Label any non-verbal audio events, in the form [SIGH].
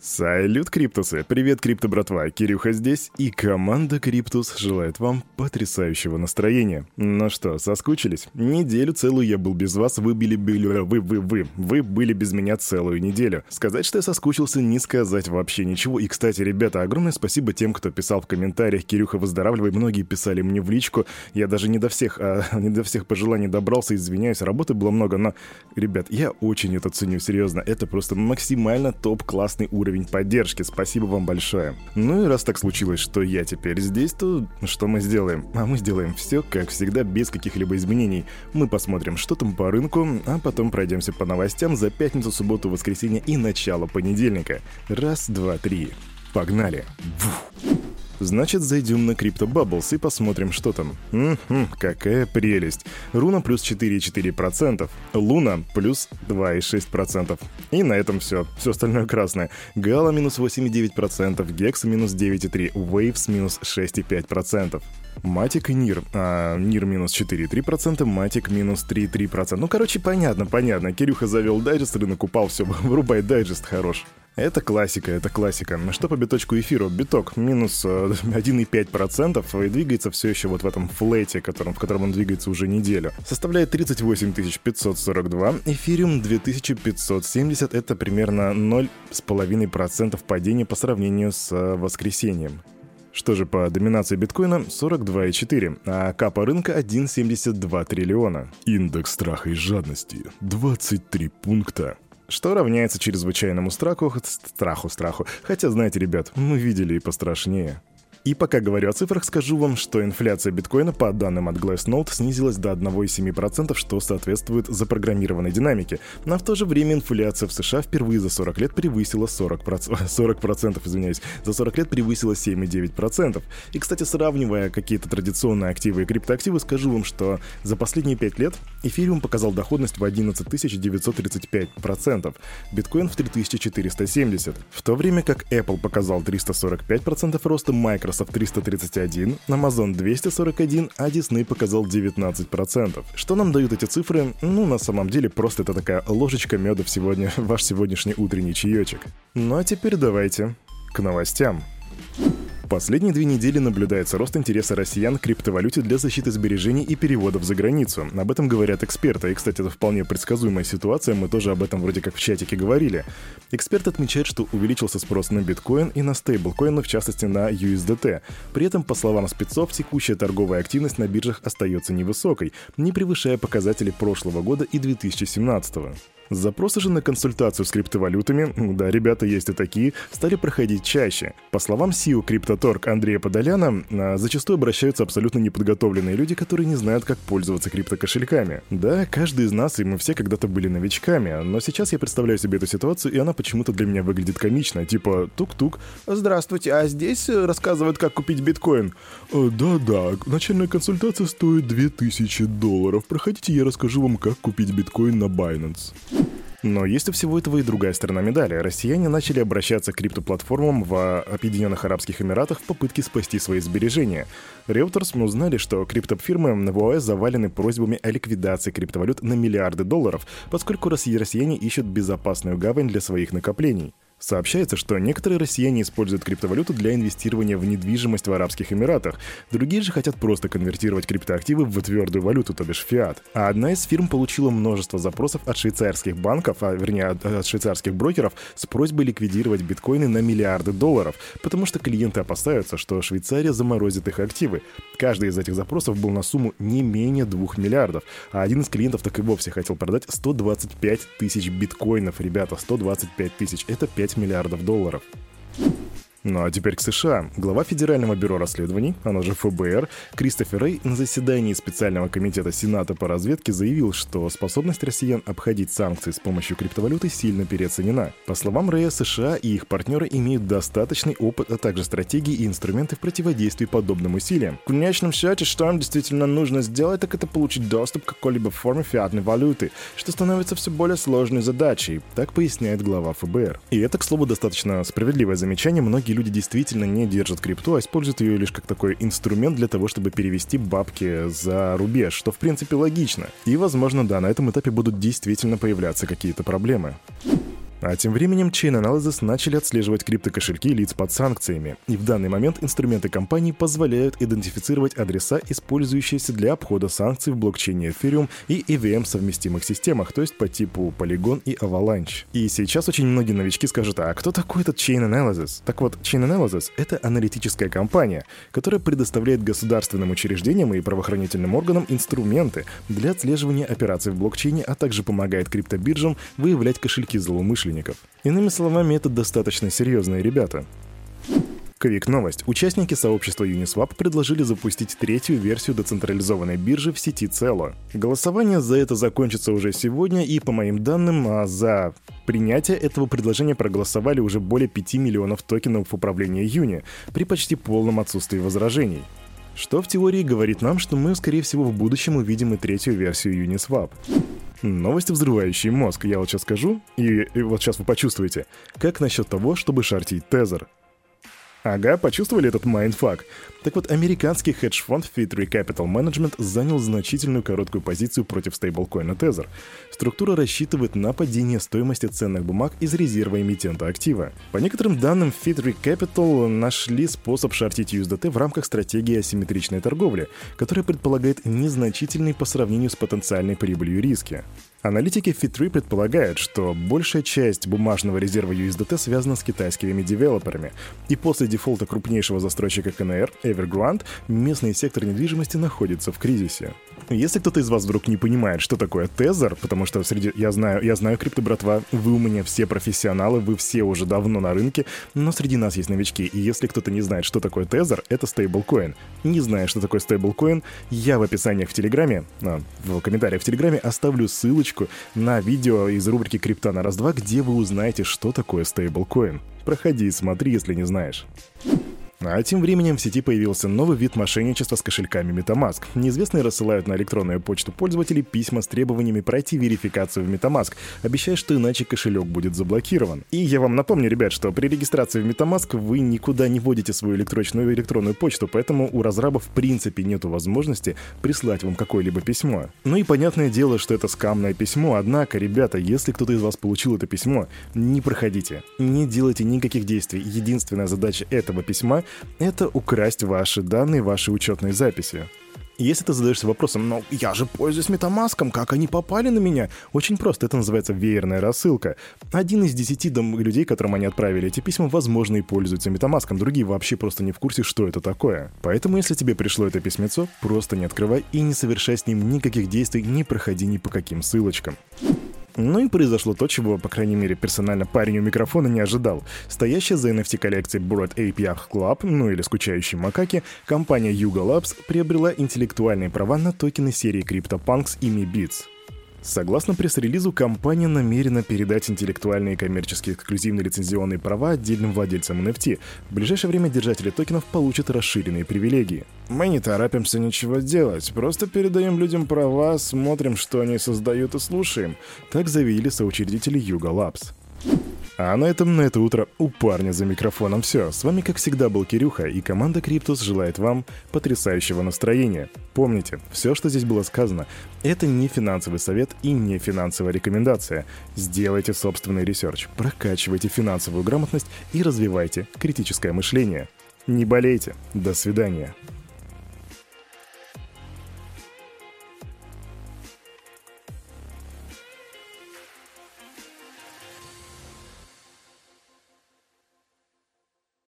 Салют, Криптусы! Привет, Крипто братва! Кирюха здесь, и команда Криптус желает вам потрясающего настроения. Ну что, соскучились? Неделю целую я был без вас, вы были, были, вы, вы, вы, вы были без меня целую неделю. Сказать, что я соскучился, не сказать вообще ничего. И, кстати, ребята, огромное спасибо тем, кто писал в комментариях, Кирюха, выздоравливай. Многие писали мне в личку. Я даже не до всех, а, [LAUGHS] не до всех пожеланий добрался, извиняюсь, работы было много, но, ребят, я очень это ценю, серьезно. Это просто максимально топ-классный уровень уровень поддержки. Спасибо вам большое. Ну и раз так случилось, что я теперь здесь, то что мы сделаем? А мы сделаем все, как всегда, без каких-либо изменений. Мы посмотрим, что там по рынку, а потом пройдемся по новостям за пятницу, субботу, воскресенье и начало понедельника. Раз, два, три. Погнали. Фух. Значит, зайдем на Crypto Bubbles и посмотрим, что там. Угу, какая прелесть. Руна плюс 4,4%, Луна плюс 2,6%. И на этом все. Все остальное красное. Gala минус 8,9%, Hex минус 9,3%, Waves минус 6,5%. Matic и Near. А, Near минус 4,3%, Matic минус 3,3%. Ну, короче, понятно, понятно. Кирюха завел дайджест, рынок упал, все, [LAUGHS] вырубай дайджест, хорош. Это классика, это классика. Что по биточку эфиру? Биток минус 1,5% э, [LAUGHS] и двигается все еще вот в этом флете, которым, в котором он двигается уже неделю. Составляет 38 542, эфириум 2570, это примерно 0,5% падения по сравнению с э, воскресеньем. Что же по доминации биткоина 42,4, а капа рынка 1,72 триллиона. Индекс страха и жадности 23 пункта что равняется чрезвычайному страху, страху, страху. Хотя, знаете, ребят, мы видели и пострашнее. И пока говорю о цифрах, скажу вам, что инфляция биткоина по данным от Glassnode снизилась до 1,7%, что соответствует запрограммированной динамике. Но в то же время инфляция в США впервые за 40 лет превысила 40%, 40% [LAUGHS] извиняюсь, за 40 лет превысила 7,9%. И, кстати, сравнивая какие-то традиционные активы и криптоактивы, скажу вам, что за последние 5 лет эфириум показал доходность в 11 935%, биткоин в 3470%, в то время как Apple показал 345% роста, Microsoft Microsoft 331, Amazon 241, а Disney показал 19%. Что нам дают эти цифры? Ну, на самом деле, просто это такая ложечка меда в сегодня, [LAUGHS] ваш сегодняшний утренний чаечек. Ну а теперь давайте к новостям. Последние две недели наблюдается рост интереса россиян к криптовалюте для защиты сбережений и переводов за границу. Об этом говорят эксперты. И, кстати, это вполне предсказуемая ситуация, мы тоже об этом вроде как в чатике говорили. Эксперт отмечает, что увеличился спрос на биткоин и на стейблкоин, в частности на USDT. При этом, по словам спецов, текущая торговая активность на биржах остается невысокой, не превышая показатели прошлого года и 2017 года. Запросы же на консультацию с криптовалютами, да, ребята есть и такие, стали проходить чаще. По словам CEO CryptoTorg Андрея Подоляна, а, зачастую обращаются абсолютно неподготовленные люди, которые не знают, как пользоваться криптокошельками. Да, каждый из нас, и мы все когда-то были новичками, но сейчас я представляю себе эту ситуацию, и она почему-то для меня выглядит комично. Типа, тук-тук, здравствуйте, а здесь э, рассказывают, как купить биткоин. «Э, да-да, начальная консультация стоит 2000 долларов. Проходите, я расскажу вам, как купить биткоин на Binance. Но есть у всего этого и другая сторона медали. Россияне начали обращаться к криптоплатформам в Объединенных Арабских Эмиратах в попытке спасти свои сбережения. Reuters мы узнали, что криптофирмы в ОАЭ завалены просьбами о ликвидации криптовалют на миллиарды долларов, поскольку россияне ищут безопасную гавань для своих накоплений. Сообщается, что некоторые россияне используют криптовалюту для инвестирования в недвижимость в Арабских Эмиратах, другие же хотят просто конвертировать криптоактивы в твердую валюту, то бишь фиат. А одна из фирм получила множество запросов от швейцарских банков, а вернее от, от швейцарских брокеров с просьбой ликвидировать биткоины на миллиарды долларов, потому что клиенты опасаются, что Швейцария заморозит их активы. Каждый из этих запросов был на сумму не менее 2 миллиардов, а один из клиентов так и вовсе хотел продать 125 тысяч биткоинов, ребята, 125 тысяч, это 5 5 миллиардов долларов. Ну а теперь к США. Глава Федерального бюро расследований, оно же ФБР, Кристофер Рэй на заседании специального комитета Сената по разведке заявил, что способность россиян обходить санкции с помощью криптовалюты сильно переоценена. По словам Рэя, США и их партнеры имеют достаточный опыт, а также стратегии и инструменты в противодействии подобным усилиям. В конечном счете, что им действительно нужно сделать, так это получить доступ к какой-либо форме фиатной валюты, что становится все более сложной задачей, так поясняет глава ФБР. И это, к слову, достаточно справедливое замечание. Многие люди действительно не держат крипту, а используют ее лишь как такой инструмент для того, чтобы перевести бабки за рубеж, что в принципе логично. И, возможно, да, на этом этапе будут действительно появляться какие-то проблемы. А тем временем Chain Analysis начали отслеживать криптокошельки лиц под санкциями, и в данный момент инструменты компании позволяют идентифицировать адреса, использующиеся для обхода санкций в блокчейне Ethereum и EVM совместимых системах, то есть по типу Polygon и Avalanche. И сейчас очень многие новички скажут, а кто такой этот Chain Analysis? Так вот, Chain Analysis — это аналитическая компания, которая предоставляет государственным учреждениям и правоохранительным органам инструменты для отслеживания операций в блокчейне, а также помогает криптобиржам выявлять кошельки злоумышленников злоумышленников. Иными словами, это достаточно серьезные ребята. Квик новость. Участники сообщества Uniswap предложили запустить третью версию децентрализованной биржи в сети Celo. Голосование за это закончится уже сегодня, и по моим данным, а за принятие этого предложения проголосовали уже более 5 миллионов токенов управления Юни при почти полном отсутствии возражений. Что в теории говорит нам, что мы, скорее всего, в будущем увидим и третью версию Uniswap. Новости, взрывающие мозг, я вот сейчас скажу, и, и вот сейчас вы почувствуете. Как насчет того, чтобы шортить Tether? Ага, почувствовали этот mindfuck? Так вот, американский хедж-фонд Fir Tree Capital Management занял значительную короткую позицию против стейблкоина Tether. Структура рассчитывает на падение стоимости ценных бумаг из резерва эмитента актива. По некоторым данным, Fir Tree Capital нашли способ шортить USDT в рамках стратегии асимметричной торговли, которая предполагает незначительный по сравнению с потенциальной прибылью риски. Аналитики Fit3 предполагают, что большая часть бумажного резерва USDT связана с китайскими девелоперами, и после дефолта крупнейшего застройщика КНР Evergrande местный сектор недвижимости находится в кризисе. Если кто-то из вас вдруг не понимает, что такое тезер, потому что среди я знаю, я знаю крипто братва, вы у меня все профессионалы, вы все уже давно на рынке, но среди нас есть новички, и если кто-то не знает, что такое тезер, это стейблкоин. Не зная, что такое стейблкоин, я в описании в Телеграме, а, в комментариях в Телеграме оставлю ссылочку на видео из рубрики «Крипта на раз-два», где вы узнаете, что такое стейблкоин. Проходи и смотри, если не знаешь. А тем временем в сети появился новый вид мошенничества с кошельками MetaMask. Неизвестные рассылают на электронную почту пользователей письма с требованиями пройти верификацию в MetaMask, обещая, что иначе кошелек будет заблокирован. И я вам напомню, ребят, что при регистрации в MetaMask вы никуда не вводите свою электронную электронную почту, поэтому у разрабов в принципе нет возможности прислать вам какое-либо письмо. Ну и понятное дело, что это скамное письмо, однако, ребята, если кто-то из вас получил это письмо, не проходите, не делайте никаких действий. Единственная задача этого письма это украсть ваши данные, ваши учетные записи. Если ты задаешься вопросом, но я же пользуюсь метамаском, как они попали на меня? Очень просто, это называется веерная рассылка. Один из десяти людей, которым они отправили эти письма, возможно, и пользуются метамаском, другие вообще просто не в курсе, что это такое. Поэтому, если тебе пришло это письмецо, просто не открывай и не совершай с ним никаких действий, не проходи ни по каким ссылочкам. Ну и произошло то, чего, по крайней мере, персонально парень у микрофона не ожидал. Стоящая за NFT-коллекцией Ape Yacht Club, ну или скучающие макаки, компания Yuga Labs приобрела интеллектуальные права на токены серии CryptoPunks и MeBits. Согласно пресс-релизу, компания намерена передать интеллектуальные и коммерческие эксклюзивные лицензионные права отдельным владельцам NFT. В ближайшее время держатели токенов получат расширенные привилегии. Мы не торопимся ничего делать, просто передаем людям права, смотрим, что они создают и слушаем. Так заявили соучредители Yuga Labs. А на этом на это утро у парня за микрофоном все. С вами, как всегда, был Кирюха, и команда Криптус желает вам потрясающего настроения. Помните, все, что здесь было сказано, это не финансовый совет и не финансовая рекомендация. Сделайте собственный research, прокачивайте финансовую грамотность и развивайте критическое мышление. Не болейте. До свидания.